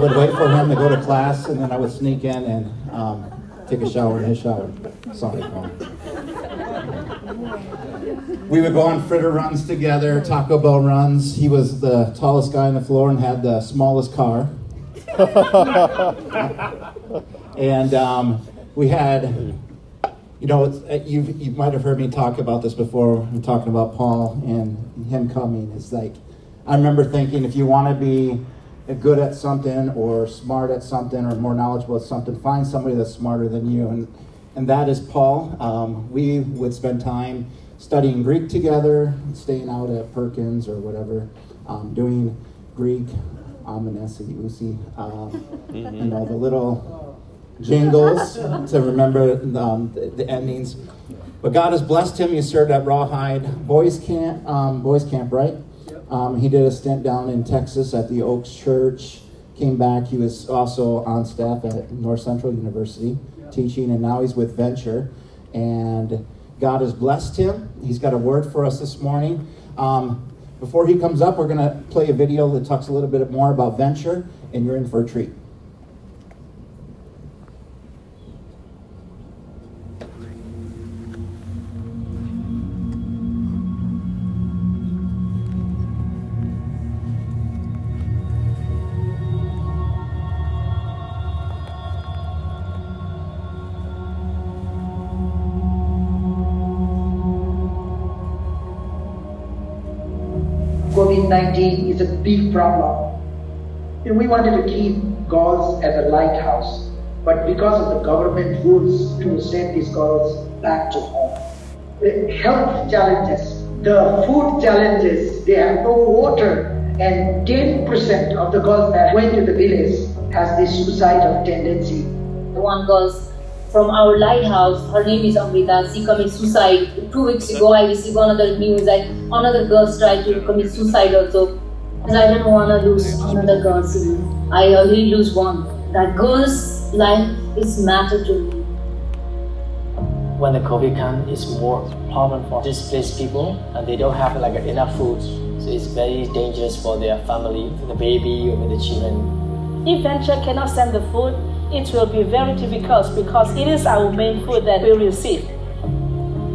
I would wait for him to go to class, and then I would sneak in and um, take a shower in his shower. Sorry. We would go on fritter runs together, Taco Bell runs. He was the tallest guy on the floor and had the smallest car. and um, we had, you know, uh, you you might have heard me talk about this before. I'm talking about Paul and him coming. It's like I remember thinking, if you want to be good at something or smart at something or more knowledgeable at something, find somebody that's smarter than you. And, and that is Paul. Um, we would spend time studying Greek together, staying out at Perkins or whatever, um, doing Greek, Amanesi, Usi, um, mm-hmm. you know, the little jingles to remember um, the, the, endings. But God has blessed him. He served at Rawhide Boys Camp, um, Boys Camp, right? Um, he did a stint down in Texas at the Oaks Church. Came back. He was also on staff at North Central University teaching, and now he's with Venture. And God has blessed him. He's got a word for us this morning. Um, before he comes up, we're going to play a video that talks a little bit more about Venture, and you're in for a treat. COVID-19 is a big problem. And we wanted to keep girls as a lighthouse, but because of the government rules to send these girls back to home. The health challenges, the food challenges, they have no water, and 10% of the girls that went to the village has this suicidal tendency. The one girl's from our lighthouse. Her name is Amrita. She committed suicide. Two weeks ago, I received another news that another girl tried to commit suicide also. Because I don't want to lose another girl. I already lose one. That girl's life is matter to me. When the COVID comes, it's more problem for displaced people, and they don't have like enough food. So it's very dangerous for their family, for the baby, or the children. If venture cannot send the food, it will be very difficult because it is our main food that we receive.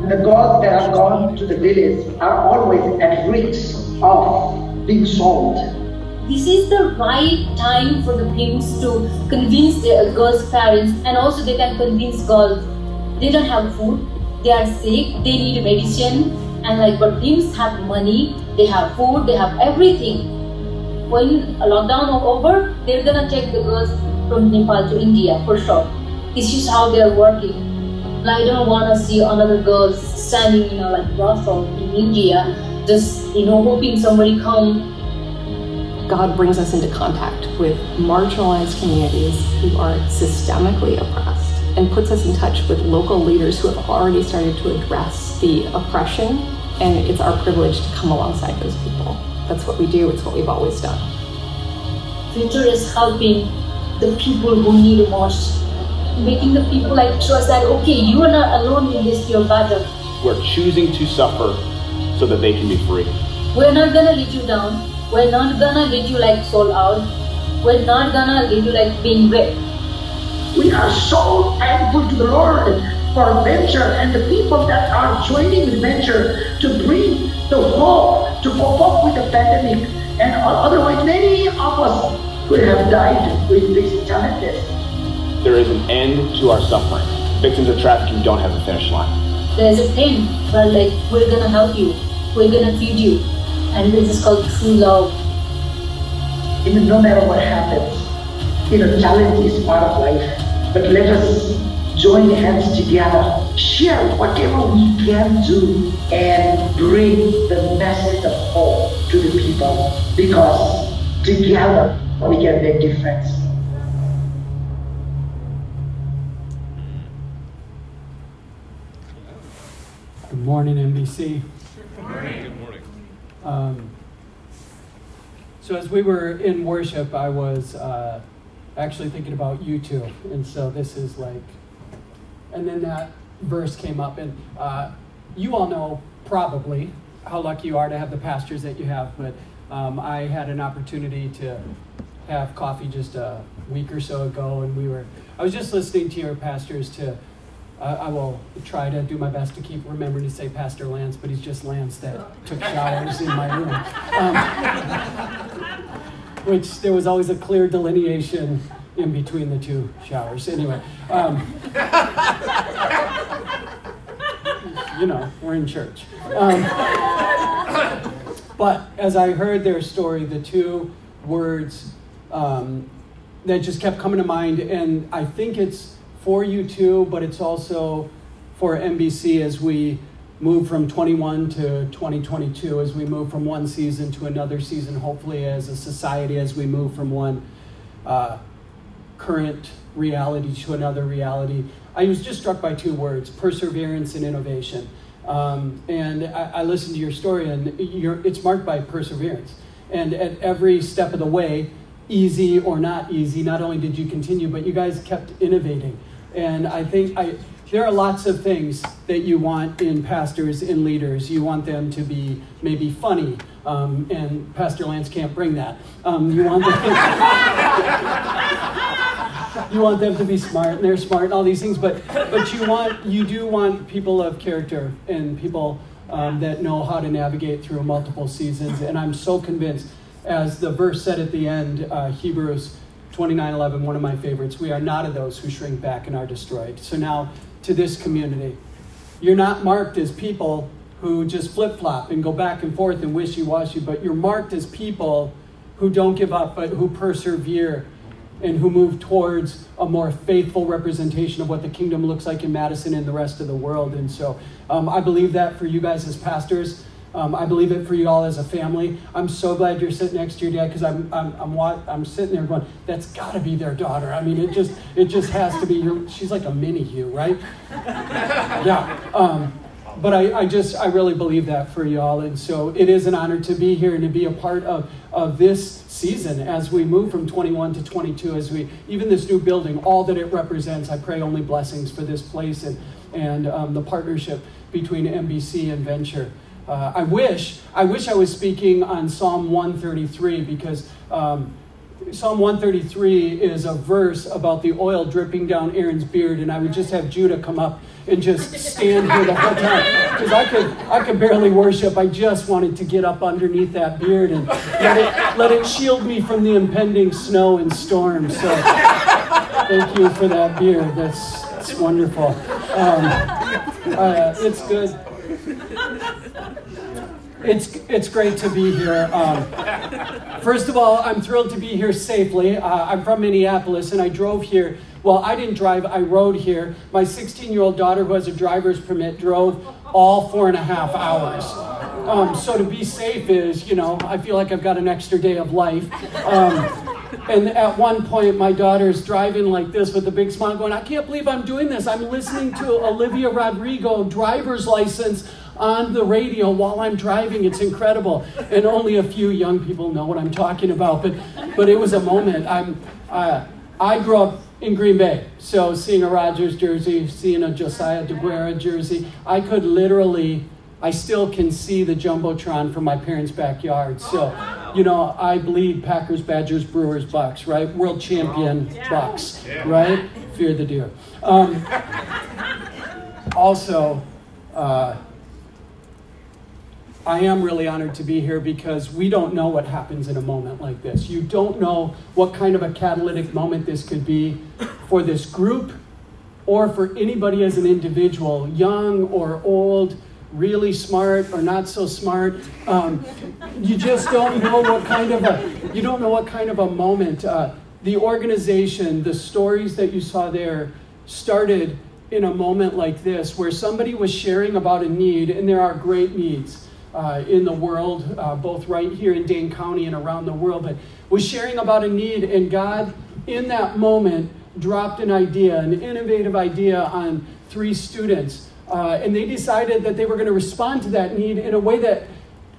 The girls that have gone to the village are always at risk of being sold. This is the right time for the parents to convince their girls' parents and also they can convince girls. They don't have food, they are sick, they need medicine, and like but parents have money, they have food, they have everything. When lockdown is over, they're gonna take the girls from Nepal to India for sure. This is how they're working. I don't want to see another girl standing, you know, like brothel in India, just you know, hoping somebody come. God brings us into contact with marginalized communities who are systemically oppressed and puts us in touch with local leaders who have already started to address the oppression. And it's our privilege to come alongside those people. That's what we do, it's what we've always done. Future is helping the people who need most. Making the people like trust that, okay, you are not alone in this, your battle. We're choosing to suffer so that they can be free. We're not gonna let you down. We're not gonna let you like sold out. We're not gonna let you like being raped. We are so thankful to the Lord for Venture and the people that are joining with Venture to bring the hope to cope up with the pandemic. And otherwise, many of us would have died with these challenges. There is an end to our suffering. Victims of trafficking don't have a finish line. There's a pain, but like we're gonna help you. We're gonna feed you. And this is called true love. Even no matter what happens, you know, challenge is part of life. But let us join hands together, share whatever we can do, and bring the message of hope to the people. Because together we can make difference. Good morning, NBC. Good morning. Good morning. Um, so as we were in worship, I was uh, actually thinking about you two, and so this is like, and then that verse came up, and uh, you all know probably how lucky you are to have the pastors that you have, but um, I had an opportunity to have coffee just a week or so ago, and we were. I was just listening to your pastors to. Uh, I will try to do my best to keep remembering to say Pastor Lance, but he's just Lance that took showers in my room. Um, which there was always a clear delineation in between the two showers. Anyway, um, you know, we're in church. Um, but as I heard their story, the two words um, that just kept coming to mind, and I think it's for you too, but it's also for NBC as we move from 21 to 2022, as we move from one season to another season, hopefully as a society, as we move from one uh, current reality to another reality. I was just struck by two words perseverance and innovation. Um, and I, I, listened to your story, and it's marked by perseverance. And at every step of the way, easy or not easy, not only did you continue, but you guys kept innovating. And I think I, there are lots of things that you want in pastors and leaders. You want them to be maybe funny, um, and Pastor Lance can't bring that. Um, you want them. you want them to be smart, and they're smart, and all these things. But but you want you do want people of character and people um, that know how to navigate through multiple seasons. And I'm so convinced, as the verse said at the end, uh, Hebrews 29:11, one of my favorites. We are not of those who shrink back and are destroyed. So now to this community, you're not marked as people who just flip flop and go back and forth and wishy washy, but you're marked as people who don't give up, but who persevere and who move towards a more faithful representation of what the kingdom looks like in Madison and the rest of the world. And so um, I believe that for you guys as pastors. Um, I believe it for you all as a family. I'm so glad you're sitting next to your dad because I'm, I'm, I'm, I'm, sitting there going, that's got to be their daughter. I mean, it just, it just has to be. Your, she's like a mini you, right? yeah. Um, but I, I just, I really believe that for y'all. And so it is an honor to be here and to be a part of, of this season as we move from 21 to 22, as we, even this new building, all that it represents. I pray only blessings for this place and, and um, the partnership between NBC and Venture. Uh, I wish I wish I was speaking on Psalm 133 because um, Psalm 133 is a verse about the oil dripping down Aaron's beard, and I would just have Judah come up and just stand here the whole time because I could I could barely worship. I just wanted to get up underneath that beard and let it let it shield me from the impending snow and storm. So thank you for that beard. That's, that's wonderful. Um, uh, it's good it's it's great to be here. Um, first of all, I'm thrilled to be here safely. Uh, I'm from Minneapolis, and I drove here. Well, I didn't drive; I rode here. My 16-year-old daughter, who has a driver's permit, drove all four and a half hours. Um, so to be safe is, you know, I feel like I've got an extra day of life. Um, and at one point, my daughter's driving like this with a big smile, going, I can't believe I'm doing this. I'm listening to Olivia Rodrigo driver's license on the radio while I'm driving. It's incredible. And only a few young people know what I'm talking about. But, but it was a moment. I'm, uh, I grew up in Green Bay. So seeing a Rodgers jersey, seeing a Josiah Deguara jersey, I could literally, I still can see the Jumbotron from my parents' backyard. So, you know, I bleed Packers, Badgers, Brewers, Bucks, right? World champion Bucks, right? Fear the deer. Um, also, uh, I am really honored to be here because we don't know what happens in a moment like this. You don't know what kind of a catalytic moment this could be for this group or for anybody as an individual, young or old, really smart or not so smart. Um, you just don't know what kind of a you don't know what kind of a moment. Uh, the organization, the stories that you saw there, started in a moment like this, where somebody was sharing about a need, and there are great needs uh, in the world, uh, both right here in Dane County and around the world, but was sharing about a need, and God, in that moment, dropped an idea, an innovative idea on three students. Uh, and they decided that they were going to respond to that need in a way that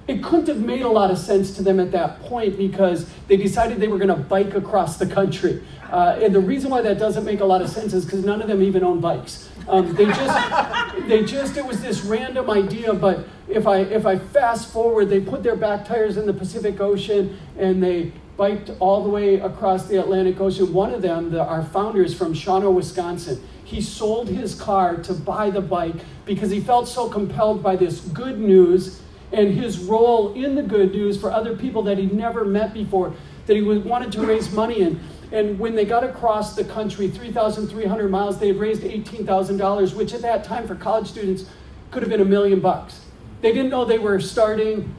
it couldn't have made a lot of sense to them at that point because they decided they were going to bike across the country. Uh, and the reason why that doesn't make a lot of sense is because none of them even own bikes. Um, they just, they just, it was this random idea. But if I, if I fast forward, they put their back tires in the Pacific Ocean and they biked all the way across the Atlantic Ocean. One of them, the, our founder, is from Shawano, Wisconsin. He sold his car to buy the bike because he felt so compelled by this good news and his role in the good news for other people that he'd never met before, that he wanted to raise money in. And when they got across the country, 3,300 miles, they had raised $18,000, which at that time for college students could have been a million bucks. They didn't know they were starting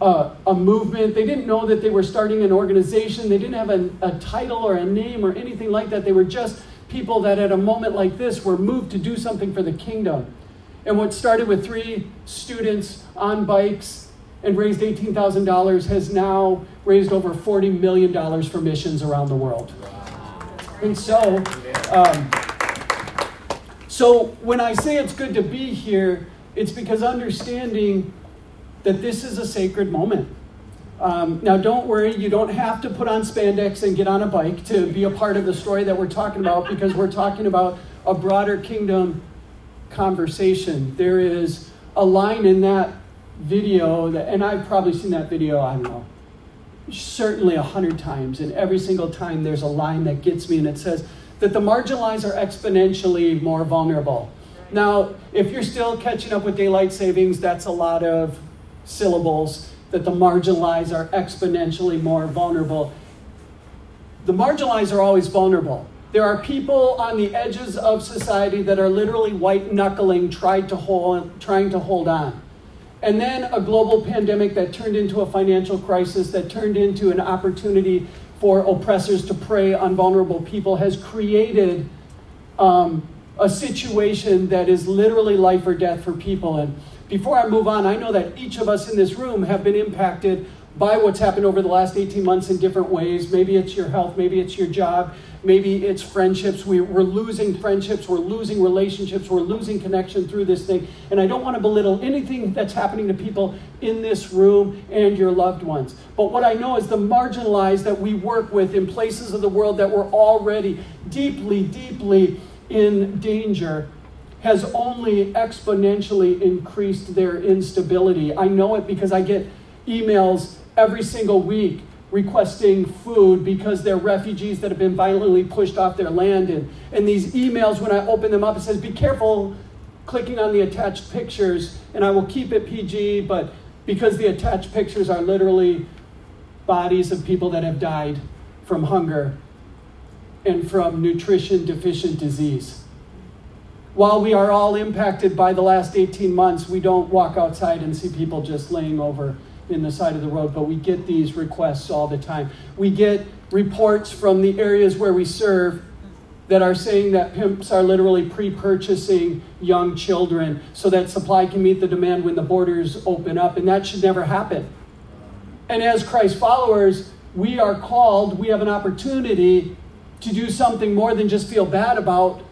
a, a movement. They didn't know that they were starting an organization. They didn't have a, a title or a name or anything like that. They were just people that at a moment like this were moved to do something for the kingdom. And what started with three students on bikes and raised $18,000 has now raised over $40 million for missions around the world. And so, um, so when I say it's good to be here, it's because understanding that this is a sacred moment. Um, now, don't worry, you don't have to put on spandex and get on a bike to be a part of the story that we're talking about because we're talking about a broader kingdom conversation. There is a line in that video, that, and I've probably seen that video, I don't know, certainly a hundred times, and every single time there's a line that gets me, and it says that the marginalized are exponentially more vulnerable. Now, if you're still catching up with daylight savings, that's a lot of syllables, that the marginalized are exponentially more vulnerable. The marginalized are always vulnerable. There are people on the edges of society that are literally white knuckling, trying to hold, trying to hold on. And then a global pandemic that turned into a financial crisis, that turned into an opportunity for oppressors to prey on vulnerable people, has created um, a situation that is literally life or death for people. And before I move on, I know that each of us in this room have been impacted by what's happened over the last 18 months in different ways. Maybe it's your health, maybe it's your job, maybe it's friendships. We, are losing friendships, we're losing relationships, we're losing connection through this thing. And I don't want to belittle anything that's happening to people in this room and your loved ones. But what I know is the marginalized that we work with in places of the world that were already deeply, deeply in danger has only exponentially increased their instability. I know it because I get emails every single week requesting food because they're refugees that have been violently pushed off their land. And, and these emails, when I open them up, it says, Be careful clicking on the attached pictures, and I will keep it PG, but because the attached pictures are literally bodies of people that have died from hunger and from nutrition deficient disease. While we are all impacted by the last 18 months, we don't walk outside and see people just laying over in the side of the road, but we get these requests all the time. We get reports from the areas where we serve that are saying that pimps are literally pre purchasing young children so that supply can meet the demand when the borders open up, and that should never happen. And as Christ followers, we are called, we have an opportunity to do something more than just feel bad about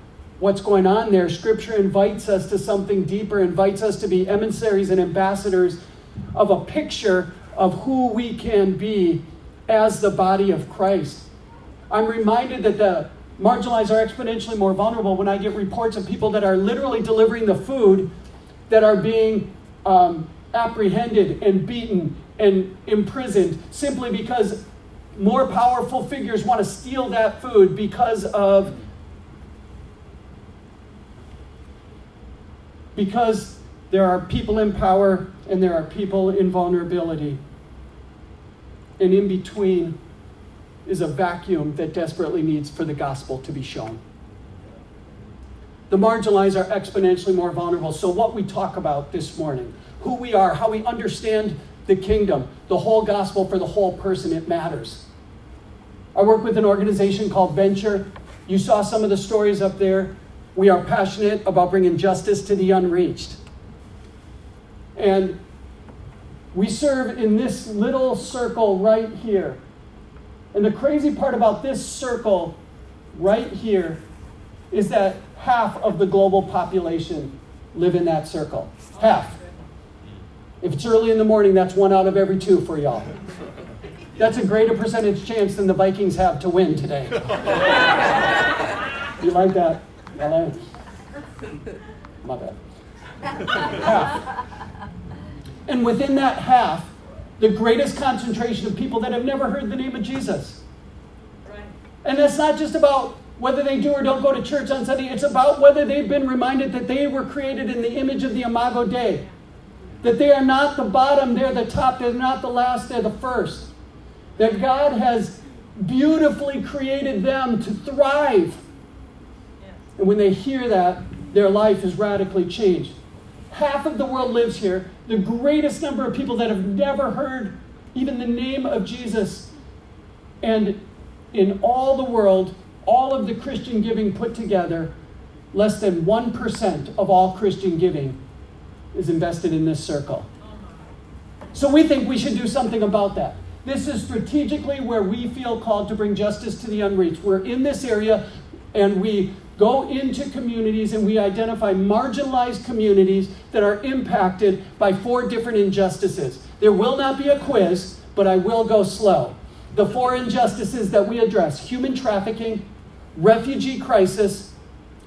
what's going on there. Scripture invites us to something deeper, invites us to be emissaries and ambassadors of a picture of who we can be as the body of Christ. I'm reminded that the marginalized are exponentially more vulnerable when I get reports of people that are literally delivering the food that are being um, apprehended and beaten and imprisoned simply because more powerful figures want to steal that food because of because there are people in power and there are people in vulnerability. And in between is a vacuum that desperately needs for the gospel to be shown. The marginalized are exponentially more vulnerable. So, what we talk about this morning, who we are, how we understand the kingdom, the whole gospel for the whole person, it matters. I work with an organization called Venture. You saw some of the stories up there. We are passionate about bringing justice to the unreached. And we serve in this little circle right here. And the crazy part about this circle right here is that half of the global population live in that circle. Half. If it's early in the morning, that's one out of every two for y'all. That's a greater percentage chance than the Vikings have to win today. you like that? My bad. Half. And within that half, the greatest concentration of people that have never heard the name of Jesus. And that's not just about whether they do or don't go to church on Sunday, it's about whether they've been reminded that they were created in the image of the Imago Dei. That they are not the bottom, they're the top, they're not the last, they're the first. That God has beautifully created them to thrive. And when they hear that, their life is radically changed. Half of the world lives here. The greatest number of people that have never heard even the name of Jesus. And in all the world, all of the Christian giving put together, less than 1% of all Christian giving is invested in this circle. So we think we should do something about that. This is strategically where we feel called to bring justice to the unreached. We're in this area and we go into communities and we identify marginalized communities that are impacted by four different injustices. There will not be a quiz, but I will go slow. The four injustices that we address human trafficking, refugee crisis,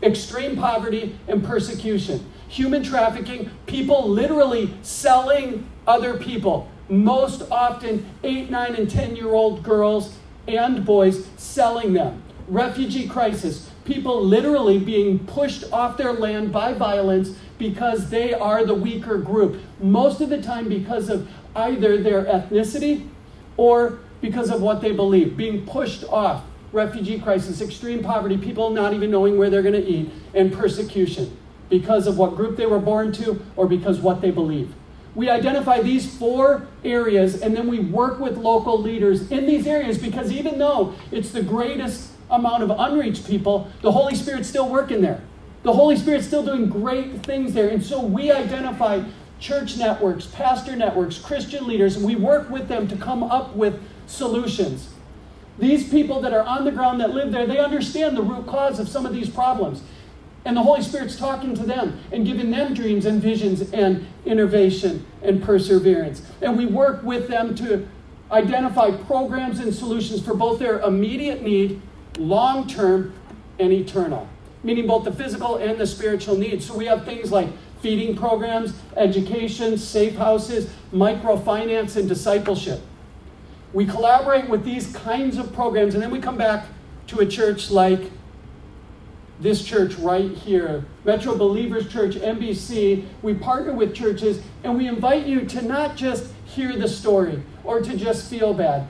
extreme poverty, and persecution. Human trafficking, people literally selling other people, most often 8, 9, and 10 year old girls and boys selling them. Refugee crisis, people literally being pushed off their land by violence because they are the weaker group. Most of the time, because of either their ethnicity or because of what they believe, being pushed off. Refugee crisis, extreme poverty, people not even knowing where they're going to eat, and persecution because of what group they were born to or because what they believe. We identify these four areas and then we work with local leaders in these areas because even though it's the greatest amount of unreached people, the Holy Spirit's still working there. The Holy Spirit's still doing great things there. And so we identify church networks, pastor networks, Christian leaders, and we work with them to come up with solutions. These people that are on the ground that live there, they understand the root cause of some of these problems. And the Holy Spirit's talking to them and giving them dreams and visions and innovation and perseverance. And we work with them to identify programs and solutions for both their immediate need long term and eternal, meaning both the physical and the spiritual needs. So we have things like feeding programs, education, safe houses, microfinance, and discipleship. We collaborate with these kinds of programs, and then we come back to a church like this church right here, Metro Believers Church, MBC. We partner with churches, and we invite you to not just hear the story or to just feel bad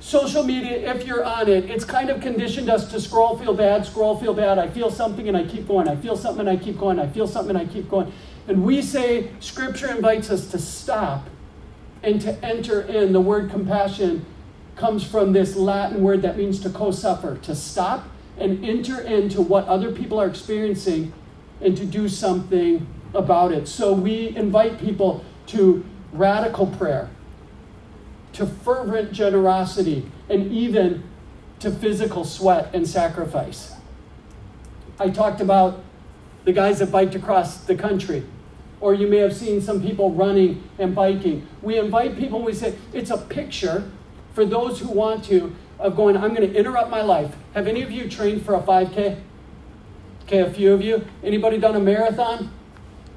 social media, if you're on it, it's kind of conditioned us to scroll, feel bad, scroll, feel bad. I feel something and I keep going. I feel something and I keep going. I feel something and I keep going. And we say Scripture invites us to stop and to enter in. The word compassion comes from this Latin word that means to co suffer, to stop and enter into what other people are experiencing and to do something about it. So we invite people to radical prayer to fervent generosity, and even to physical sweat and sacrifice. I talked about the guys that biked across the country, or you may have seen some people running and biking. We invite people, we say, it's a picture for those who want to of going, I'm going to interrupt my life. Have any of you trained for a 5K? Okay, a few of you. Anybody done a marathon?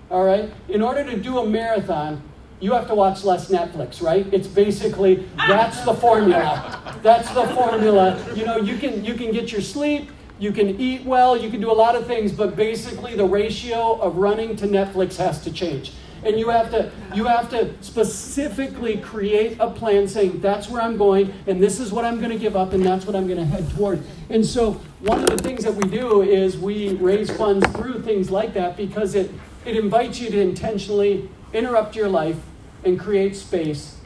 All right. In order to do a marathon, you have to watch less Netflix, right? It's basically that's the formula. That's the formula. You know, you can you can get your sleep, you can eat well, you can do a lot of things, but basically the ratio of running to Netflix has to change. And you have to you have to specifically create a plan saying that's where I'm going and this is what I'm going to give up and that's what I'm going to head toward. And so one of the things that we do is we raise funds through things like that because it it invites you to intentionally interrupt your life and create space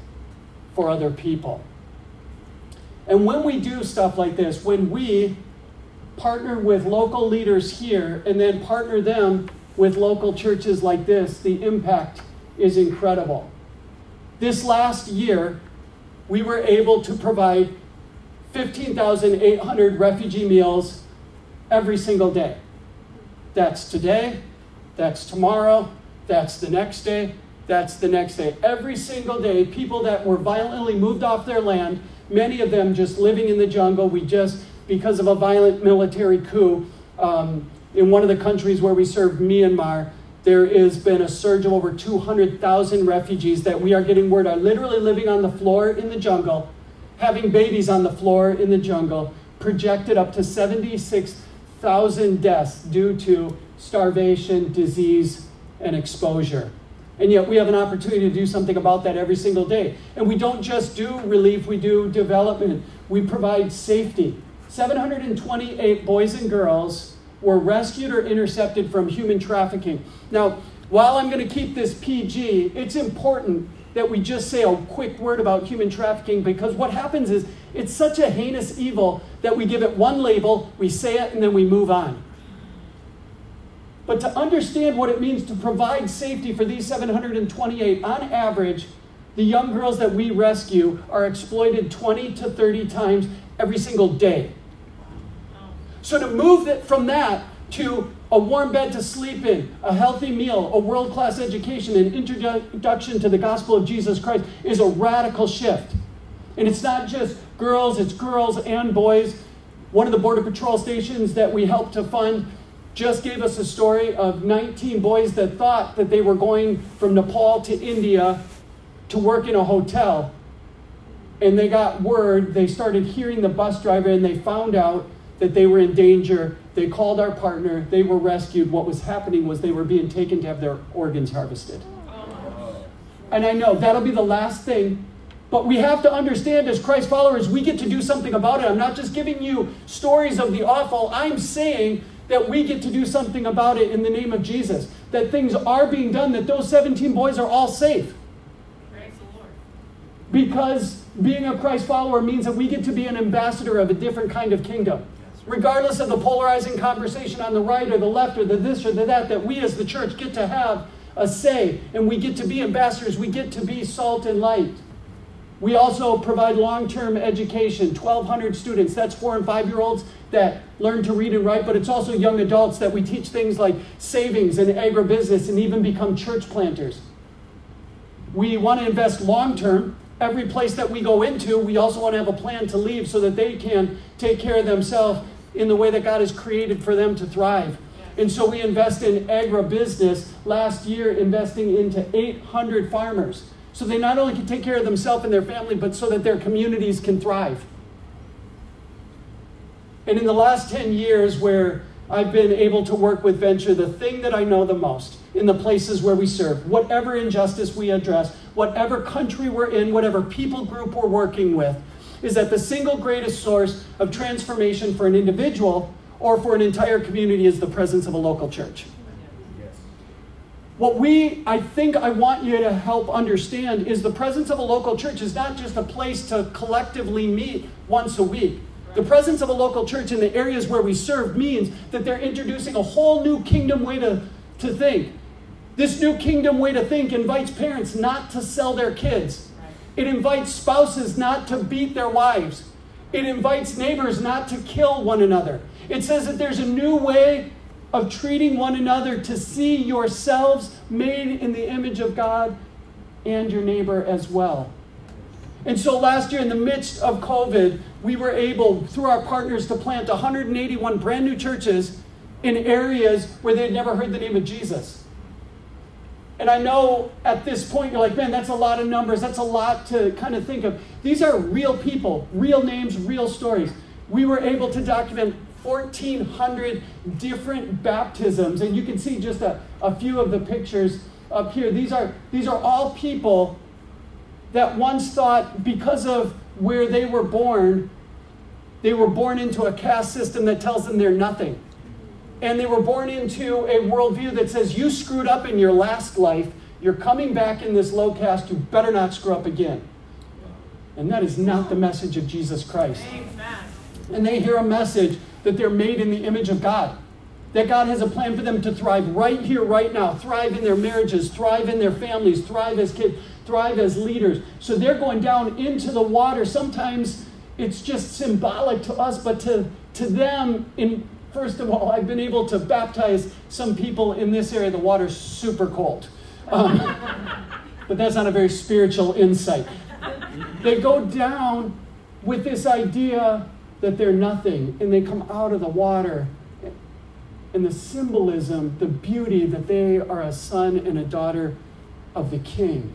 for other people. And when we do stuff like this, when we partner with local leaders here and then partner them with local churches like this, the impact is incredible. This last year, we were able to provide 15,800 refugee meals every single day. That's today, that's tomorrow, that's the next day, that's the next day. Every single day, people that were violently moved off their land, many of them just living in the jungle. We just, because of a violent military coup um, in one of the countries where we served, Myanmar, there has been a surge of over 200,000 refugees that we are getting word are literally living on the floor in the jungle, having babies on the floor in the jungle, projected up to 76,000 deaths due to starvation, disease, and exposure. And yet we have an opportunity to do something about that every single day. And we don't just do relief, we do development. We provide safety. 728 boys and girls were rescued or intercepted from human trafficking. Now, while I'm going to keep this PG, it's important that we just say a quick word about human trafficking because what happens is it's such a heinous evil that we give it one label, we say it, and then we move on. But to understand what it means to provide safety for these 728, on average, the young girls that we rescue are exploited 20 to 30 times every single day. So to move it from that to a warm bed to sleep in, a healthy meal, a world class education, an introduction to the gospel of Jesus Christ is a radical shift. And it's not just girls, it's girls and boys. One of the Border Patrol stations that we helped to fund just gave us a story of 19 boys that thought that they were going from Nepal to India to work in a hotel. And they got word, they started hearing the bus driver, and they found out that they were in danger. They called our partner, they were rescued. What was happening was they were being taken to have their organs harvested. And I know that'll be the last thing but we have to understand as Christ followers, we get to do something about it. I'm not just giving you stories of the awful. I'm saying that we get to do something about it in the name of Jesus. That things are being done, that those 17 boys are all safe. Praise the Lord. Because being a Christ follower means that we get to be an ambassador of a different kind of kingdom. Regardless of the polarizing conversation on the right or the left or the this or the that, that we as the church get to have a say and we get to be ambassadors, we get to be salt and light. We also provide long term education, 1,200 students. That's four and five year olds that learn to read and write, but it's also young adults that we teach things like savings and agribusiness and even become church planters. We want to invest long term. Every place that we go into, we also want to have a plan to leave so that they can take care of themselves in the way that God has created for them to thrive. And so we invest in agribusiness. Last year, investing into 800 farmers so they not only can take care of themselves and their family, but so that their communities can thrive. And in the last 10 years, where I've been able to work with Venture, the thing that I know the most in the places where we serve, whatever injustice we address, whatever country we're in, whatever people group we're working with, is that the single greatest source of transformation for an individual or for an entire community is the presence of a local church. What we, I think I want you to help understand is the presence of a local church is not just a place to collectively meet once a week. The presence of a local church in the areas where we serve means that they're introducing a whole new kingdom way to, to think. This new kingdom way to think invites parents not to sell their kids. It invites spouses not to beat their wives. It invites neighbors not to kill one another. It says that there's a new way of treating one another to see yourselves made in the image of God and your neighbor as well. And so last year, in the midst of COVID, we were able, through our partners, to plant 181 brand new churches in areas where they had never heard the name of Jesus. And I know at this point you're like, man, that's a lot of numbers. That's a lot to kind of think of. These are real people, real names, real stories. We were able to document 1,400 different baptisms. And you can see just a, a few of the pictures up here. These are, these are all people that once thought because of where they were born, they were born into a caste system that tells them they're nothing. And they were born into a worldview that says, you screwed up in your last life, you're coming back in this low caste, you better not screw up again. And that is not the message of Jesus Christ. Amen. And they hear a message that they're made in the image of God. That God has a plan for them to thrive right here, right now, thrive in their marriages, thrive in their families, thrive as kids, thrive as leaders. So they're going down into the water. Sometimes it's just symbolic to us, but to, to them, in first of all, I've been able to baptize some people in this area. The water's super cold. Um, but that's not a very spiritual insight. They go down with this idea that they're nothing and they come out of the water and the symbolism, the beauty that they are a son and a daughter of the king.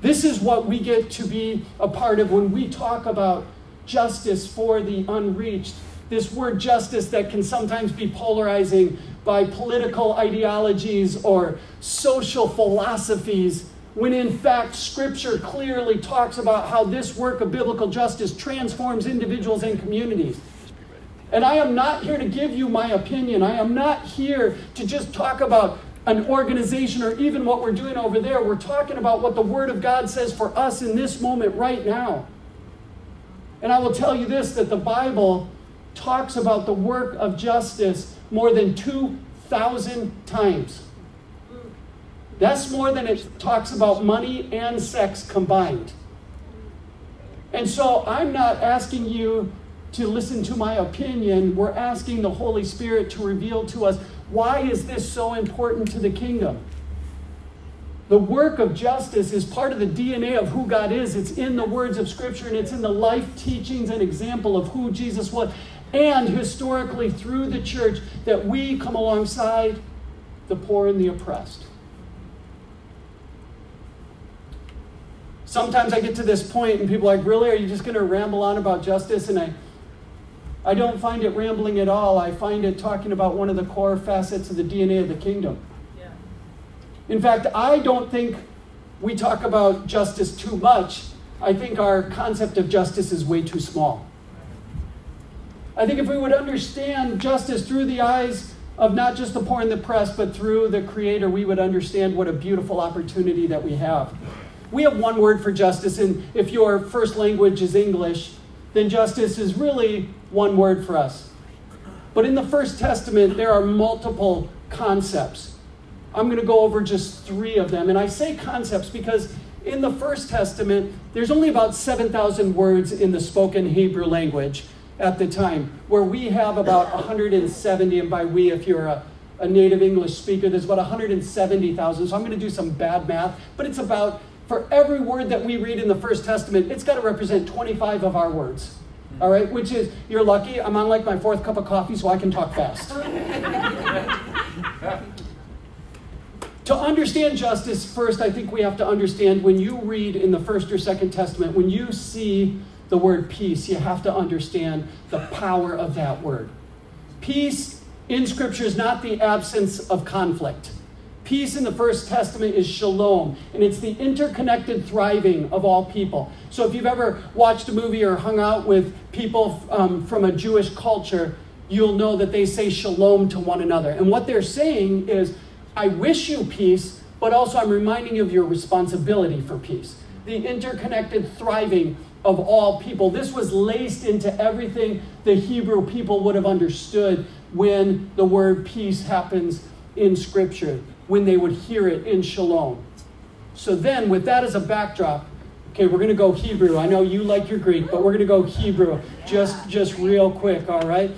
This is what we get to be a part of when we talk about justice for the unreached. This word justice that can sometimes be polarizing by political ideologies or social philosophies, when in fact Scripture clearly talks about how this work of biblical justice transforms individuals and communities. And I am not here to give you my opinion. I am not here to just talk about an organization or even what we're doing over there. We're talking about what the Word of God says for us in this moment right now. And I will tell you this that the Bible talks about the work of justice more than 2,000 times. That's more than it talks about money and sex combined. And so I'm not asking you to listen to my opinion. We're asking the Holy Spirit to reveal to us why is this so important to the kingdom? The work of justice is part of the DNA of who God is. It's in the words of Scripture and it's in the life teachings and example of who Jesus was. And historically, through the church, that we come alongside the poor and the oppressed. Sometimes I get to this point and people are like, Really? Are you just going to ramble on about justice? And I, I don't find it rambling at all. I find it talking about one of the core facets of the DNA of the kingdom. Yeah. In fact, I don't think we talk about justice too much. I think our concept of justice is way too small. I think if we would understand justice through the eyes of not just the poor and the oppressed, but through the Creator, we would understand what a beautiful opportunity that we have. We have one word for justice, and if your first language is English, then justice is really one word for us. But in the First Testament, there are multiple concepts. I'm going to go over just three of them. And I say concepts because in the First Testament, there's only about 7,000 words in the spoken Hebrew language at the time, where we have about 170. And by we, if you're a, a native English speaker, there's about 170,000. So I'm going to do some bad math, but it's about for every word that we read in the First Testament, it's got to represent 25 of our words. All right, which is, you're lucky, I'm on like my fourth cup of coffee, so I can talk fast. to understand justice, first, I think we have to understand when you read in the First or Second Testament, when you see the word peace, you have to understand the power of that word. Peace in Scripture is not the absence of conflict. Peace in the First Testament is shalom, and it's the interconnected thriving of all people. So, if you've ever watched a movie or hung out with people um, from a Jewish culture, you'll know that they say shalom to one another. And what they're saying is, I wish you peace, but also I'm reminding you of your responsibility for peace. The interconnected thriving of all people. This was laced into everything the Hebrew people would have understood when the word peace happens in Scripture when they would hear it in shalom. So then, with that as a backdrop, okay, we're going to go Hebrew. I know you like your Greek, but we're going to go Hebrew just, just real quick, all right?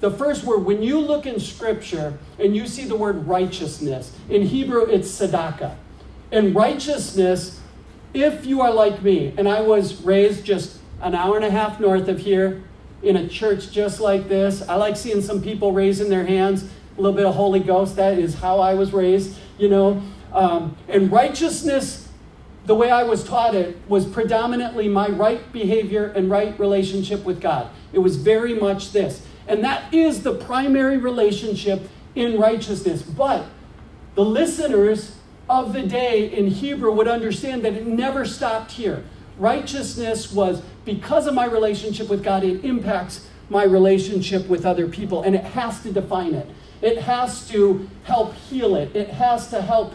The first word, when you look in Scripture and you see the word righteousness, in Hebrew it's tzedakah. And righteousness, if you are like me, and I was raised just an hour and a half north of here in a church just like this, I like seeing some people raising their hands little bit of Holy Ghost. That is how I was raised, you know. Um, and righteousness, the way I was taught it, was predominantly my right behavior and right relationship with God. It was very much this. And that is the primary relationship in righteousness. But the listeners of the day in Hebrew would understand that it never stopped here. Righteousness was because of my relationship with God, it impacts my relationship with other people, and it has to define it. It has to help heal it. It has to help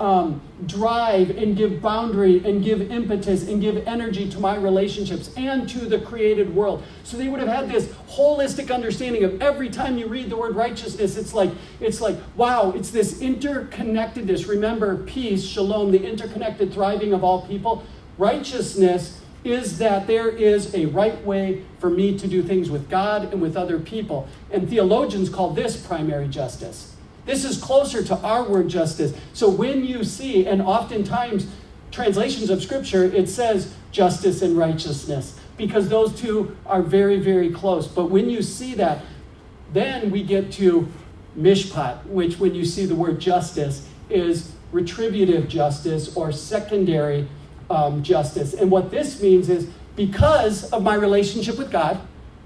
um, drive and give boundary and give impetus and give energy to my relationships and to the created world. So they would have had this holistic understanding of every time you read the word righteousness, it's like, it's like, wow, it's this interconnectedness. Remember, peace, shalom, the interconnected thriving of all people. Righteousness is that there is a right way for me to do things with God and with other people. And theologians call this primary justice. This is closer to our word justice. So when you see, and oftentimes translations of scripture, it says justice and righteousness because those two are very, very close. But when you see that, then we get to mishpat, which when you see the word justice is retributive justice or secondary um, justice. And what this means is because of my relationship with God,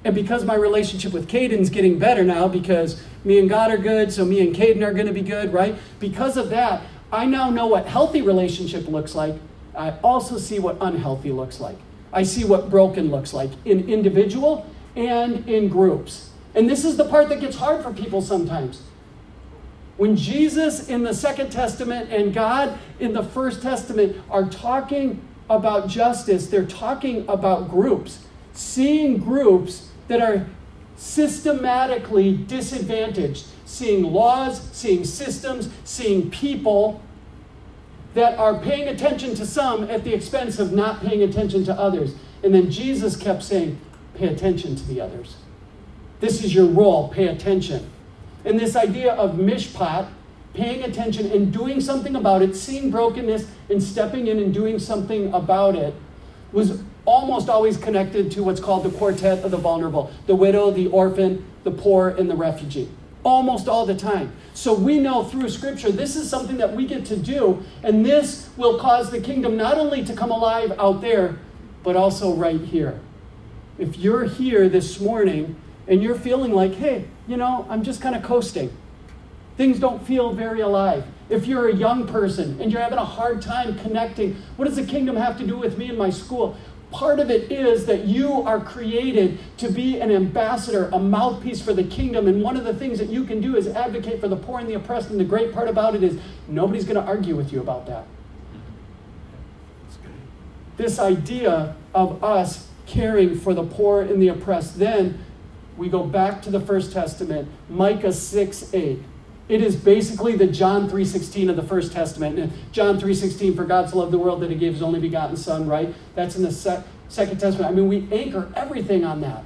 and because my relationship with Caden's getting better now, because me and God are good, so me and Caden are going to be good, right? Because of that, I now know what healthy relationship looks like. I also see what unhealthy looks like. I see what broken looks like in individual and in groups. And this is the part that gets hard for people sometimes. When Jesus in the Second Testament and God in the First Testament are talking about justice, they're talking about groups. Seeing groups that are systematically disadvantaged, seeing laws, seeing systems, seeing people that are paying attention to some at the expense of not paying attention to others. And then Jesus kept saying, pay attention to the others. This is your role, pay attention. And this idea of mishpat, paying attention and doing something about it, seeing brokenness and stepping in and doing something about it, was almost always connected to what's called the quartet of the vulnerable the widow, the orphan, the poor, and the refugee. Almost all the time. So we know through Scripture this is something that we get to do, and this will cause the kingdom not only to come alive out there, but also right here. If you're here this morning and you're feeling like, hey, you know, I'm just kind of coasting, things don't feel very alive. If you're a young person and you're having a hard time connecting, what does the kingdom have to do with me and my school? Part of it is that you are created to be an ambassador, a mouthpiece for the kingdom. And one of the things that you can do is advocate for the poor and the oppressed. And the great part about it is nobody's going to argue with you about that. This idea of us caring for the poor and the oppressed. Then we go back to the First Testament, Micah 6 8. It is basically the John 3:16 of the First Testament. And John 3:16, for God so loved the world that he gave his only begotten son, right? That's in the sec- Second Testament. I mean, we anchor everything on that.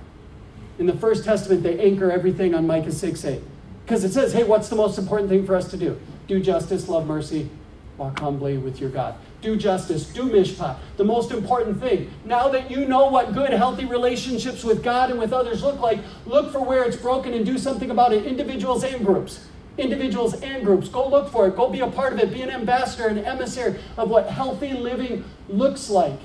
In the First Testament, they anchor everything on Micah 6 8. Because it says, hey, what's the most important thing for us to do? Do justice, love mercy, walk humbly with your God. Do justice, do mishpat. The most important thing. Now that you know what good, healthy relationships with God and with others look like, look for where it's broken and do something about it, individuals and groups individuals and groups. Go look for it. Go be a part of it. Be an ambassador, an emissary of what healthy living looks like.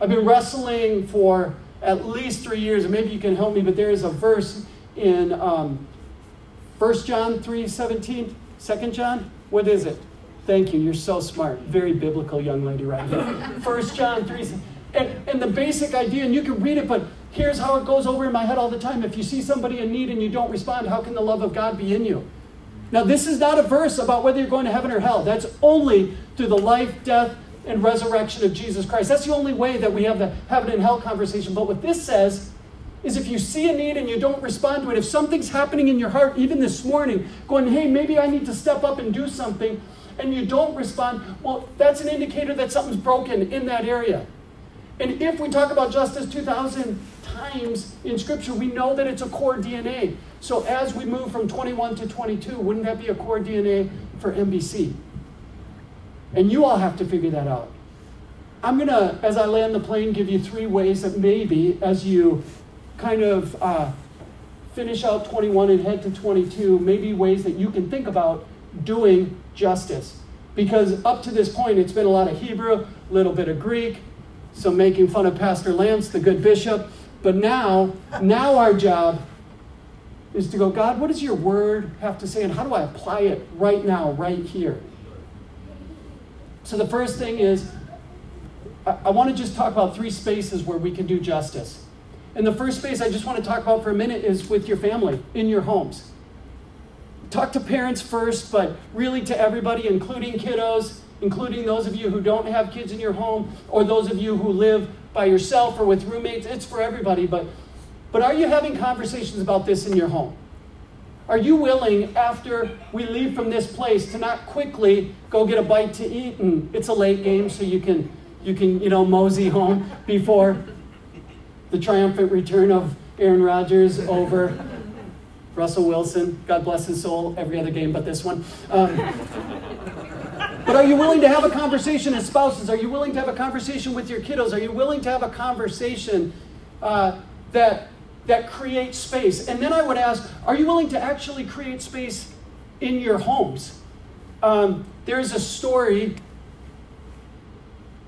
I've been wrestling for at least three years, and maybe you can help me, but there is a verse in um, 1 John 3 17, 2 John. What is it? Thank you. You're so smart. Very biblical young lady right here. First John 3 and, and the basic idea, and you can read it, but Here's how it goes over in my head all the time. If you see somebody in need and you don't respond, how can the love of God be in you? Now, this is not a verse about whether you're going to heaven or hell. That's only through the life, death, and resurrection of Jesus Christ. That's the only way that we have the heaven and hell conversation. But what this says is if you see a need and you don't respond to it, if something's happening in your heart, even this morning, going, hey, maybe I need to step up and do something, and you don't respond, well, that's an indicator that something's broken in that area. And if we talk about Justice 2000 times in Scripture, we know that it's a core DNA. So as we move from 21 to 22, wouldn't that be a core DNA for NBC? And you all have to figure that out. I'm going to, as I land the plane, give you three ways that maybe as you kind of uh, finish out 21 and head to 22, maybe ways that you can think about doing justice. Because up to this point, it's been a lot of Hebrew, a little bit of Greek, some making fun of Pastor Lance, the good bishop. But now, now our job is to go, God, what does your word have to say, and how do I apply it right now, right here? So the first thing is, I, I want to just talk about three spaces where we can do justice. And the first space I just want to talk about for a minute is with your family, in your homes. Talk to parents first, but really to everybody, including kiddos, including those of you who don't have kids in your home, or those of you who live by yourself or with roommates. It's for everybody. But, but are you having conversations about this in your home? Are you willing, after we leave from this place, to not quickly go get a bite to eat and it's a late game so you can, you can you know, mosey home before the triumphant return of Aaron Rodgers over Russell Wilson? God bless his soul, every other game but this one. Um, but are you willing to have a conversation as spouses? Are you willing to have a conversation with your kiddos? Are you willing to have a conversation uh, that that create space. And then I would ask, are you willing to actually create space in your homes? Um, there's a story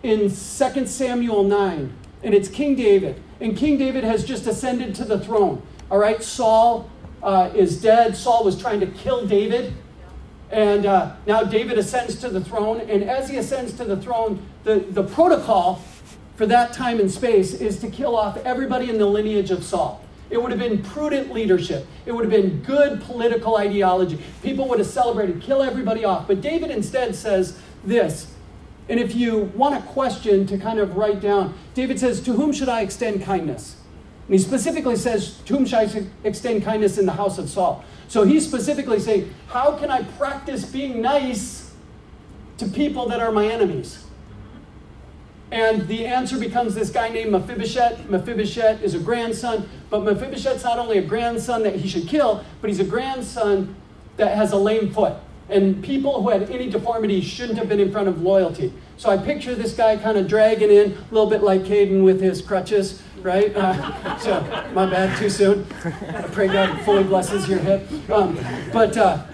in 2 Samuel 9, and it's King David. And King David has just ascended to the throne. All right, Saul uh, is dead. Saul was trying to kill David. And uh, now David ascends to the throne. And as he ascends to the throne, the, the protocol for that time and space is to kill off everybody in the lineage of Saul. It would have been prudent leadership. It would have been good political ideology. People would have celebrated, kill everybody off. But David instead says this. And if you want a question to kind of write down, David says, To whom should I extend kindness? And he specifically says, To whom should I extend kindness in the house of Saul? So he's specifically saying, How can I practice being nice to people that are my enemies? And the answer becomes this guy named Mephibosheth. Mephibosheth is a grandson, but Mephibosheth's not only a grandson that he should kill, but he's a grandson that has a lame foot. And people who had any deformity shouldn't have been in front of loyalty. So I picture this guy kind of dragging in, a little bit like Caden with his crutches, right? Uh, so, my bad, too soon. I pray God fully blesses your hip. Um, but, uh,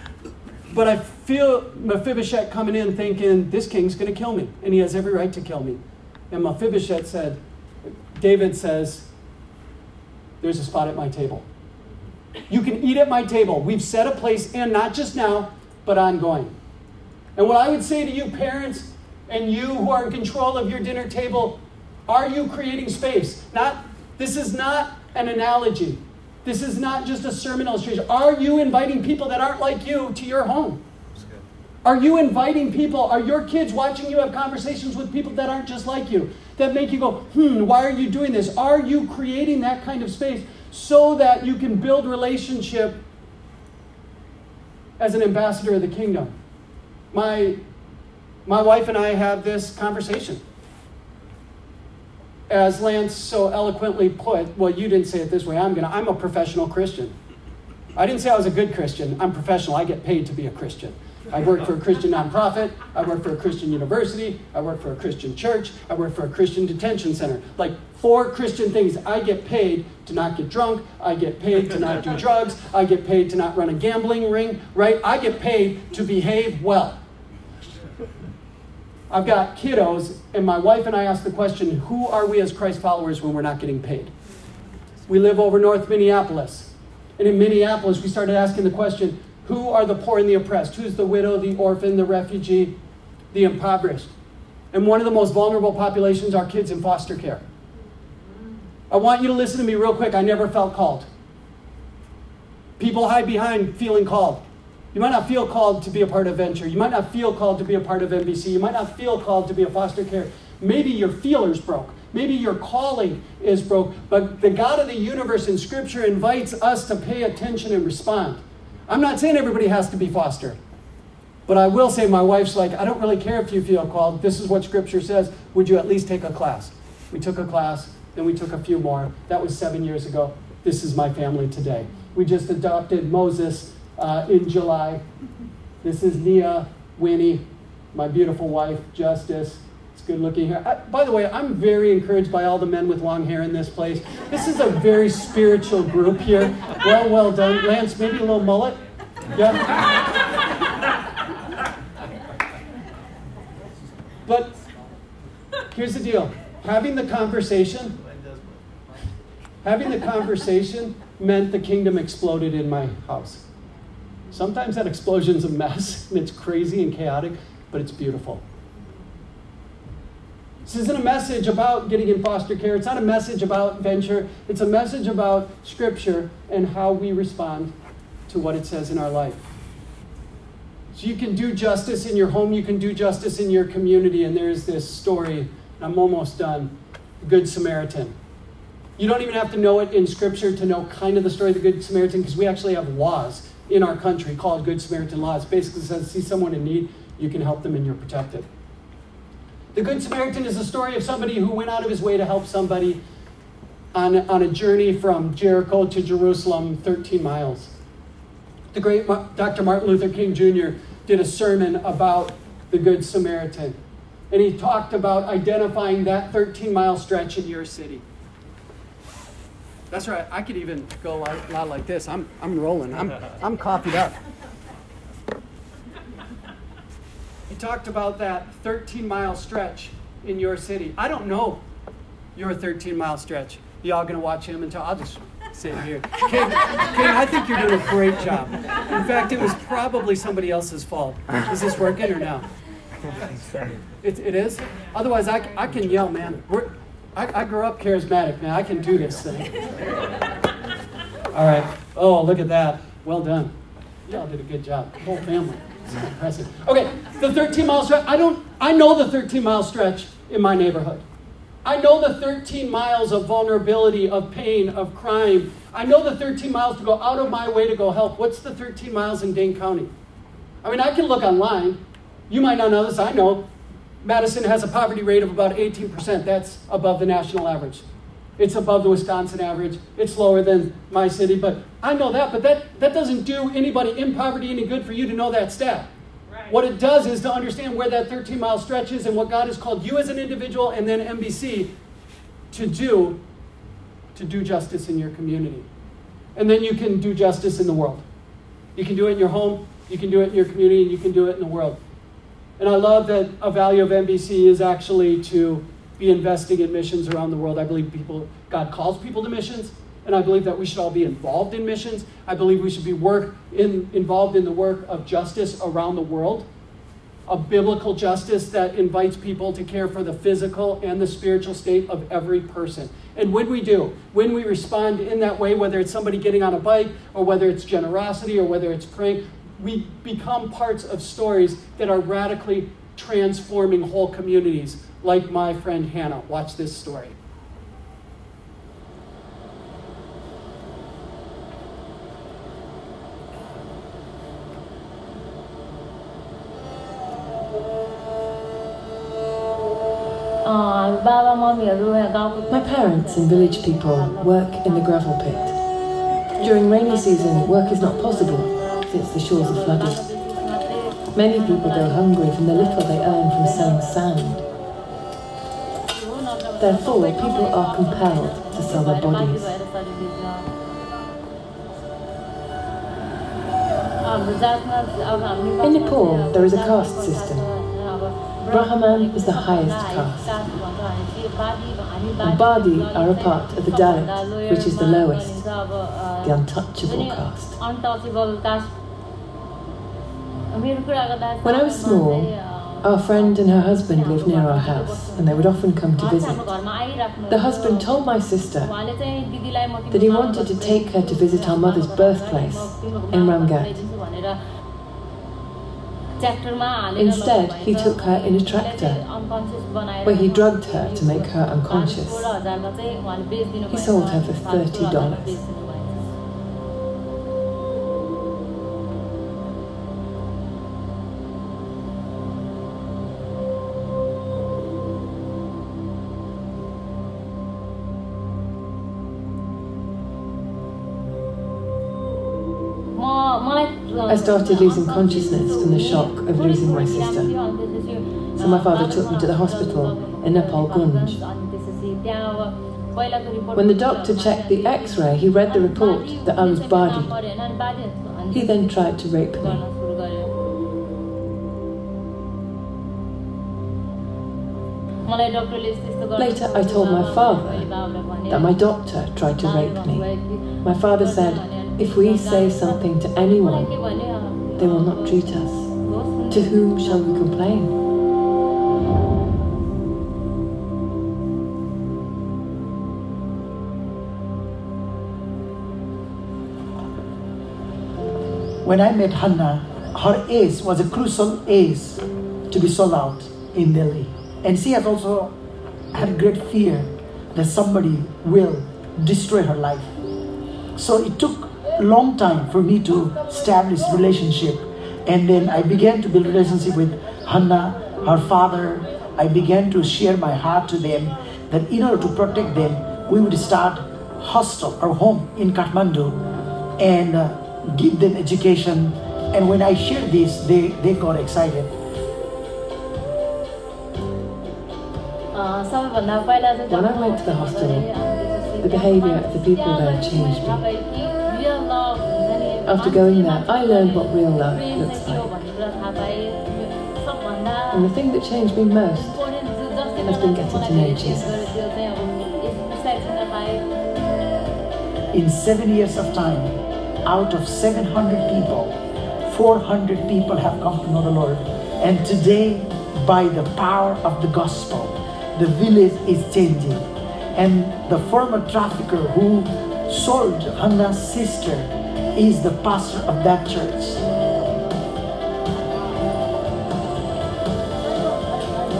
but I feel Mephibosheth coming in thinking, this king's going to kill me, and he has every right to kill me. And Mephibosheth said, David says, There's a spot at my table. You can eat at my table. We've set a place, and not just now, but ongoing. And what I would say to you, parents, and you who are in control of your dinner table, are you creating space? Not this is not an analogy. This is not just a sermon illustration. Are you inviting people that aren't like you to your home? Are you inviting people? Are your kids watching you have conversations with people that aren't just like you? That make you go, hmm, why are you doing this? Are you creating that kind of space so that you can build relationship as an ambassador of the kingdom? My, my wife and I have this conversation. As Lance so eloquently put, well, you didn't say it this way, I'm gonna, I'm a professional Christian. I didn't say I was a good Christian. I'm professional. I get paid to be a Christian. I work for a Christian nonprofit. I work for a Christian university. I work for a Christian church. I work for a Christian detention center. Like four Christian things. I get paid to not get drunk. I get paid to not do drugs. I get paid to not run a gambling ring, right? I get paid to behave well. I've got kiddos, and my wife and I ask the question who are we as Christ followers when we're not getting paid? We live over North Minneapolis. And in Minneapolis, we started asking the question who are the poor and the oppressed? Who's the widow, the orphan, the refugee, the impoverished? And one of the most vulnerable populations are kids in foster care. I want you to listen to me real quick. I never felt called. People hide behind feeling called. You might not feel called to be a part of Venture. You might not feel called to be a part of NBC. You might not feel called to be a foster care. Maybe your feelers broke. Maybe your calling is broke. But the God of the universe in Scripture invites us to pay attention and respond. I'm not saying everybody has to be foster. But I will say, my wife's like, I don't really care if you feel called. This is what Scripture says. Would you at least take a class? We took a class, then we took a few more. That was seven years ago. This is my family today. We just adopted Moses uh, in July. This is Nia, Winnie, my beautiful wife, Justice. It's good looking hair. I, by the way, I'm very encouraged by all the men with long hair in this place. This is a very spiritual group here. Well, well done. Lance, maybe a little mullet? Yeah? But here's the deal having the conversation, having the conversation meant the kingdom exploded in my house. Sometimes that explosion's a mess and it's crazy and chaotic, but it's beautiful. This isn't a message about getting in foster care. It's not a message about venture. It's a message about Scripture and how we respond to what it says in our life. So you can do justice in your home, you can do justice in your community. And there's this story, I'm almost done the Good Samaritan. You don't even have to know it in Scripture to know kind of the story of the Good Samaritan because we actually have laws in our country called Good Samaritan laws. Basically says, see someone in need, you can help them and you're protected. The Good Samaritan is a story of somebody who went out of his way to help somebody on, on a journey from Jericho to Jerusalem, 13 miles. The great Dr. Martin Luther King Jr. did a sermon about the Good Samaritan. And he talked about identifying that 13 mile stretch in your city. That's right. I could even go like, loud like this. I'm, I'm rolling. I'm, I'm coffeed up. He talked about that 13 mile stretch in your city. I don't know your 13 mile stretch. Y'all gonna watch him until I'll just sit here. Ken, I think you're doing a great job. In fact, it was probably somebody else's fault. Is this working or no? It, it is? Otherwise, I, I can yell, man. We're, I, I grew up charismatic, man. I can do this thing. All right. Oh, look at that. Well done. Y'all did a good job. Whole family. It's impressive. Okay, the 13 mile stretch. I don't. I know the 13 mile stretch in my neighborhood. I know the 13 miles of vulnerability, of pain, of crime. I know the 13 miles to go out of my way to go help. What's the 13 miles in Dane County? I mean, I can look online. You might not know this. I know Madison has a poverty rate of about 18%. That's above the national average. It's above the Wisconsin average. It's lower than my city, but I know that. But that, that doesn't do anybody in poverty any good for you to know that stat. What it does is to understand where that 13 mile stretch is and what God has called you as an individual and then MBC to do to do justice in your community. And then you can do justice in the world. You can do it in your home, you can do it in your community, and you can do it in the world. And I love that a value of NBC is actually to be investing in missions around the world. I believe people God calls people to missions, and I believe that we should all be involved in missions. I believe we should be work in, involved in the work of justice around the world, a biblical justice that invites people to care for the physical and the spiritual state of every person. And when we do, when we respond in that way, whether it's somebody getting on a bike, or whether it's generosity, or whether it's praying, we become parts of stories that are radically transforming whole communities, like my friend Hannah. Watch this story. My parents and village people work in the gravel pit. During rainy season, work is not possible since the shores are flooded. Many people go hungry from the little they earn from selling sand. Therefore, people are compelled to sell their bodies. In Nepal, there is a caste system. Brahman is the highest caste. And Badi are a part of the Dalit, which is the lowest, the untouchable caste. When I was small, our friend and her husband lived near our house, and they would often come to visit. The husband told my sister that he wanted to take her to visit our mother's birthplace in Ramgarh. Instead, he took her in a tractor, where he drugged her to make her unconscious. He sold her for $30. I started losing consciousness from the shock of losing my sister. So my father took me to the hospital in Nepalgunj. When the doctor checked the x-ray, he read the report that I was Badi. He then tried to rape me. Later, I told my father that my doctor tried to rape me. My father said, if we say something to anyone, they will not treat us. To whom shall we complain? When I met Hannah, her ace was a crucial ace to be sold out in Delhi. And she has also had great fear that somebody will destroy her life. So it took a long time for me to establish relationship. And then I began to build relationship with Hannah, her father. I began to share my heart to them that in order to protect them, we would start hostel or home in Kathmandu and uh, give them education. And when I shared this, they, they got excited. When I went to the hospital, The behaviour of the people there changed me. After going there, I learned what real love looks like. And the thing that changed me most has been getting to know Jesus. In seven years of time, out of 700 people, 400 people have come to know the Lord. And today, by the power of the gospel, the village is changing. And the former trafficker who sold Hannah's sister is the pastor of that church.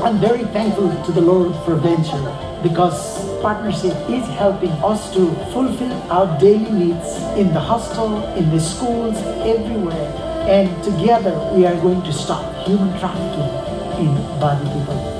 I'm very thankful to the Lord for Venture because partnership is helping us to fulfill our daily needs in the hostel, in the schools, everywhere. And together we are going to stop human trafficking in Badi people.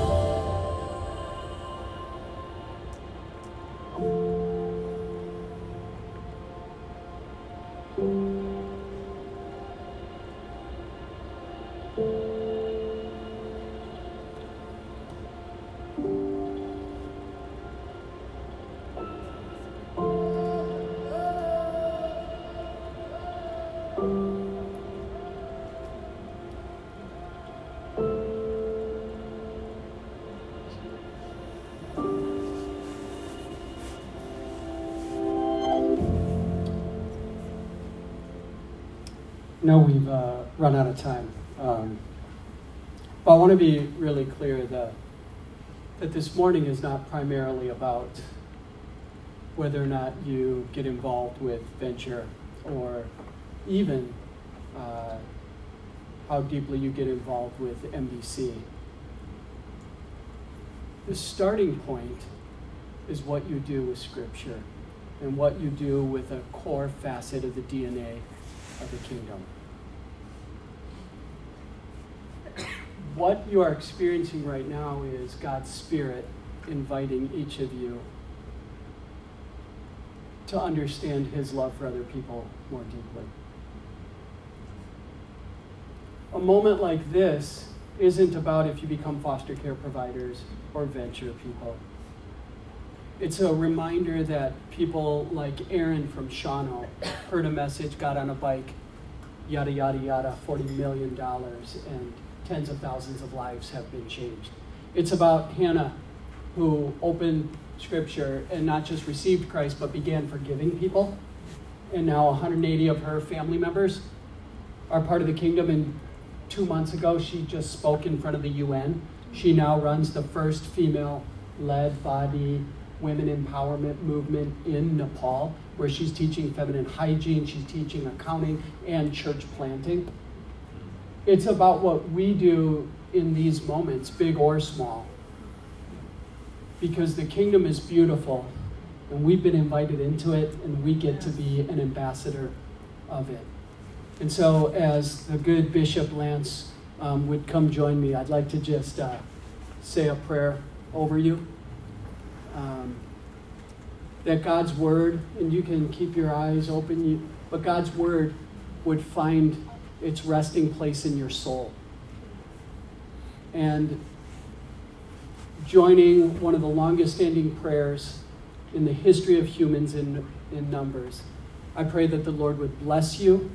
Out of time. Um, but I want to be really clear that, that this morning is not primarily about whether or not you get involved with venture or even uh, how deeply you get involved with MBC. The starting point is what you do with Scripture and what you do with a core facet of the DNA of the kingdom. What you are experiencing right now is God's Spirit inviting each of you to understand His love for other people more deeply. A moment like this isn't about if you become foster care providers or venture people. It's a reminder that people like Aaron from Shawano heard a message, got on a bike, yada, yada, yada, $40 million, and tens of thousands of lives have been changed. It's about Hannah, who opened Scripture and not just received Christ, but began forgiving people. And now 180 of her family members are part of the kingdom. And two months ago, she just spoke in front of the UN. She now runs the first female led Badi women empowerment movement in Nepal, where she's teaching feminine hygiene, she's teaching accounting, and church planting. It's about what we do in these moments, big or small. Because the kingdom is beautiful, and we've been invited into it, and we get to be an ambassador of it. And so, as the good Bishop Lance um, would come join me, I'd like to just uh, say a prayer over you. Um, that God's word, and you can keep your eyes open, you, but God's word would find its resting place in your soul. And joining one of the longest standing prayers in the history of humans in, in Numbers, I pray that the Lord would bless you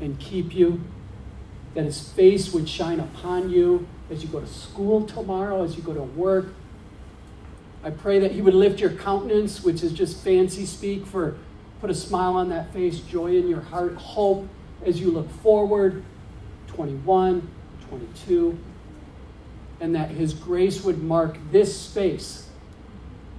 and keep you, that his face would shine upon you as you go to school tomorrow, as you go to work. I pray that he would lift your countenance, which is just fancy speak for put a smile on that face, joy in your heart, hope as you look forward 21, 22, and that His grace would mark this space.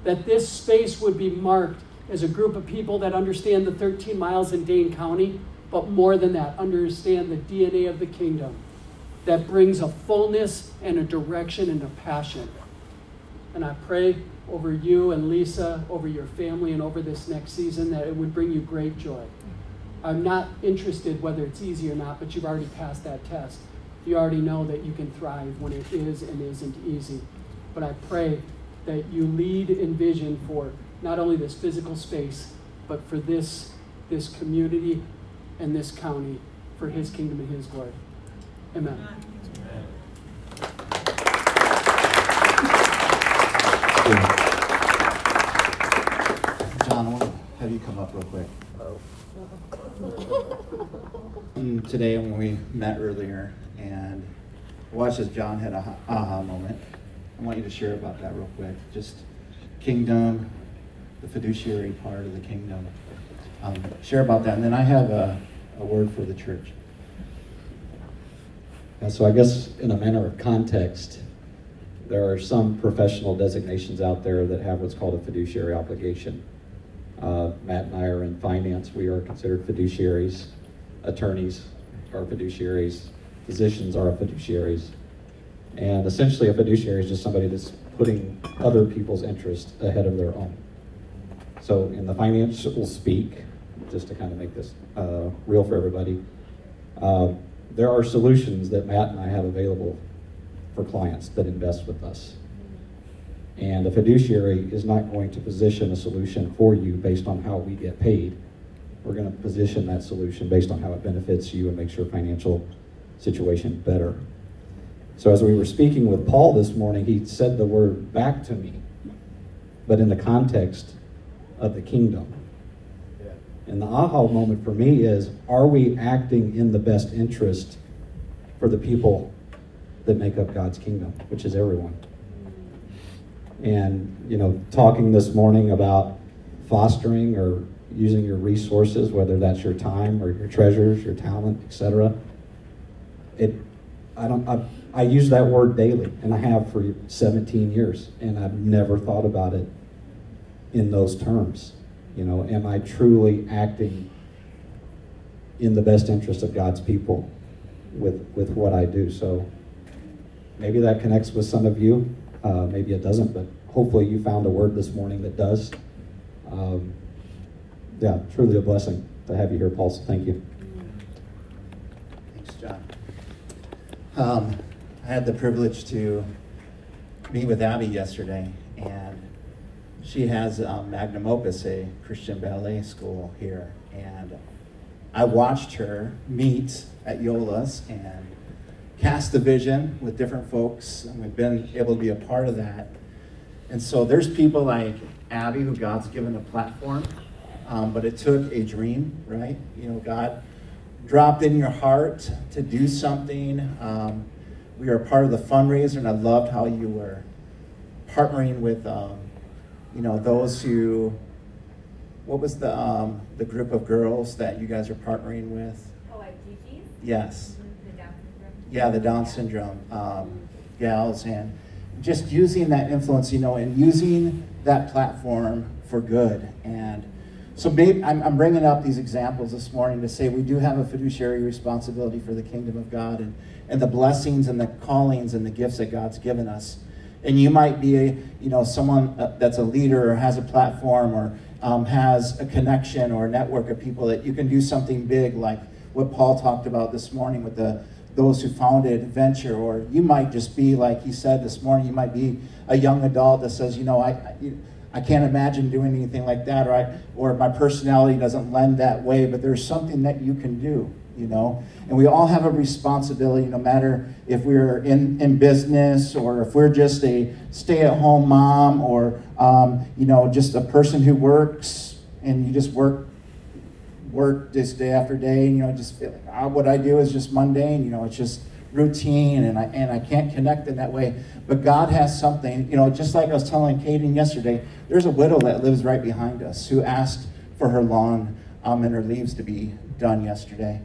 That this space would be marked as a group of people that understand the 13 miles in Dane County, but more than that, understand the DNA of the kingdom that brings a fullness and a direction and a passion. And I pray over you and Lisa, over your family, and over this next season that it would bring you great joy. I'm not interested whether it's easy or not, but you've already passed that test. You already know that you can thrive when it is and isn't easy. But I pray that you lead in vision for not only this physical space, but for this, this community and this county for his kingdom and his glory. Amen. John, will have you come up real quick. Oh. Mm, Today, when we met earlier, and watched as John had a aha moment, I want you to share about that real quick. Just kingdom, the fiduciary part of the kingdom. Um, share about that, and then I have a, a word for the church. And so I guess in a manner of context, there are some professional designations out there that have what's called a fiduciary obligation. Uh, Matt and I are in finance. We are considered fiduciaries. Attorneys are fiduciaries. Physicians are fiduciaries. And essentially, a fiduciary is just somebody that's putting other people's interest ahead of their own. So, in the financial speak, just to kind of make this uh, real for everybody, uh, there are solutions that Matt and I have available for clients that invest with us. And a fiduciary is not going to position a solution for you based on how we get paid. We're going to position that solution based on how it benefits you and makes your financial situation better. So, as we were speaking with Paul this morning, he said the word back to me, but in the context of the kingdom. And the aha moment for me is are we acting in the best interest for the people that make up God's kingdom, which is everyone? And, you know, talking this morning about fostering or using your resources, whether that's your time or your treasures, your talent, etc. It, I don't, I, I use that word daily, and I have for 17 years, and I've never thought about it in those terms. You know, am I truly acting in the best interest of God's people with with what I do? So maybe that connects with some of you. Uh, maybe it doesn't, but hopefully you found a word this morning that does. Um, yeah, truly a blessing to have you here, Paul. So thank you. Thanks, John. Um, I had the privilege to meet with Abby yesterday, and she has um, Magnum Opus, a Christian ballet school here, and I watched her meet at Yola's and cast the vision with different folks, and we've been able to be a part of that. And so there's people like Abby who God's given a platform, um, but it took a dream, right? You know, God dropped in your heart to do something. Um, we are part of the fundraiser, and I loved how you were partnering with, um, you know, those who. What was the um, the group of girls that you guys are partnering with? Oh, like Gigi's? Yes. The Down syndrome? Yeah, the Down syndrome um, gals, and just using that influence, you know, and using that platform for good. And so maybe I'm, I'm bringing up these examples this morning to say we do have a fiduciary responsibility for the kingdom of God and, and the blessings and the callings and the gifts that God's given us. And you might be, a, you know, someone uh, that's a leader or has a platform or um, has a connection or a network of people that you can do something big like what Paul talked about this morning with the those who founded venture or you might just be like he said this morning you might be a young adult that says you know i, I I can't imagine doing anything like that, or, I, or my personality doesn't lend that way, but there's something that you can do, you know? And we all have a responsibility, no matter if we're in, in business or if we're just a stay at home mom or, um, you know, just a person who works and you just work work just day after day, and you know, just feel like ah, what I do is just mundane, you know, it's just routine and I, and I can't connect in that way. But God has something, you know, just like I was telling Kaden yesterday, there's a widow that lives right behind us who asked for her lawn um, and her leaves to be done yesterday.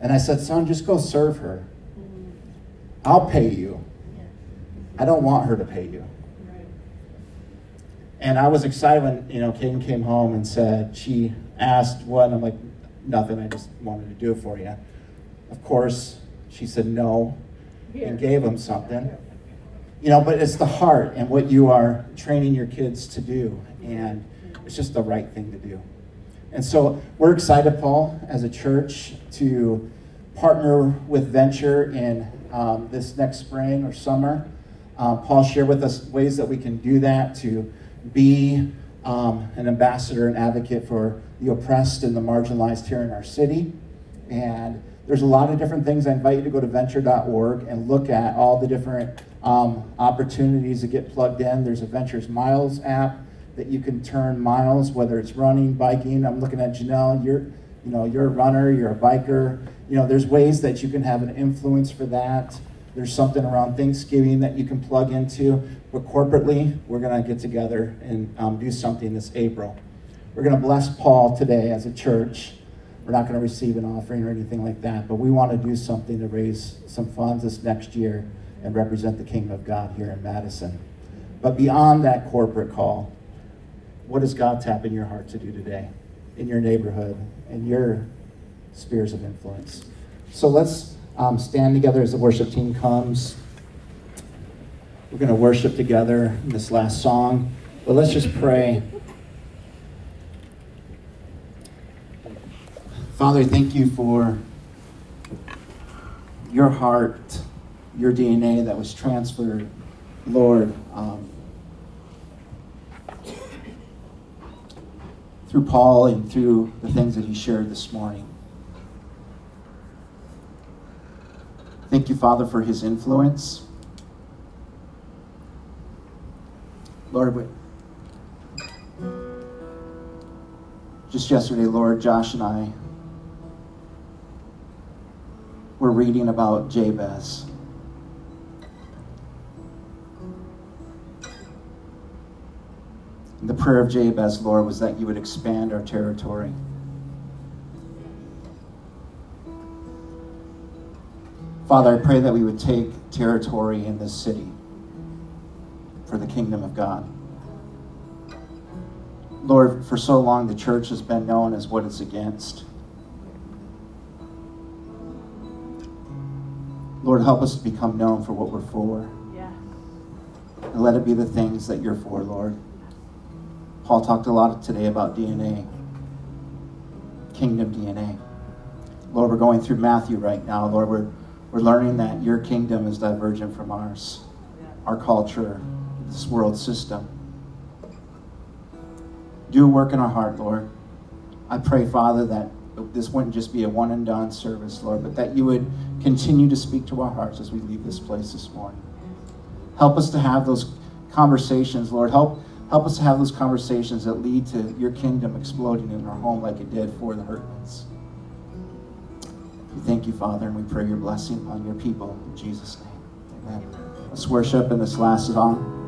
And I said, son, just go serve her. I'll pay you. I don't want her to pay you. And I was excited when, you know, Kaden came home and said, she asked what, and I'm like, nothing, I just wanted to do it for you. Of course, she said no and gave him something. You know, but it's the heart and what you are training your kids to do. And it's just the right thing to do. And so we're excited, Paul, as a church, to partner with Venture in um, this next spring or summer. Um, Paul shared with us ways that we can do that to be um, an ambassador and advocate for the oppressed and the marginalized here in our city. And there's a lot of different things. I invite you to go to venture.org and look at all the different um, opportunities to get plugged in. There's a Ventures Miles app that you can turn miles, whether it's running, biking. I'm looking at Janelle. You're, you know, you're a runner. You're a biker. You know, there's ways that you can have an influence for that. There's something around Thanksgiving that you can plug into. But corporately, we're going to get together and um, do something this April. We're going to bless Paul today as a church. We're not going to receive an offering or anything like that, but we want to do something to raise some funds this next year and represent the kingdom of God here in Madison. But beyond that corporate call, what does God tap in your heart to do today, in your neighborhood, in your spheres of influence? So let's um, stand together as the worship team comes. We're going to worship together in this last song, but let's just pray. Father, thank you for your heart, your DNA that was transferred, Lord, um, through Paul and through the things that he shared this morning. Thank you, Father, for his influence. Lord, just yesterday, Lord, Josh and I were reading about Jabez. The prayer of Jabez, Lord, was that you would expand our territory. Father, I pray that we would take territory in this city for the kingdom of God. Lord, for so long the church has been known as what it's against. Lord, help us to become known for what we're for. Yeah. And let it be the things that you're for, Lord. Paul talked a lot today about DNA, kingdom DNA. Lord, we're going through Matthew right now. Lord, we're, we're learning that your kingdom is divergent from ours, our culture, this world system. Do a work in our heart, Lord. I pray, Father, that this wouldn't just be a one and done service, Lord, but that you would continue to speak to our hearts as we leave this place this morning. Help us to have those conversations, Lord. Help, help us to have those conversations that lead to your kingdom exploding in our home like it did for the Hurtmans. We thank you, Father, and we pray your blessing upon your people. In Jesus' name, amen. Let's worship in this last song.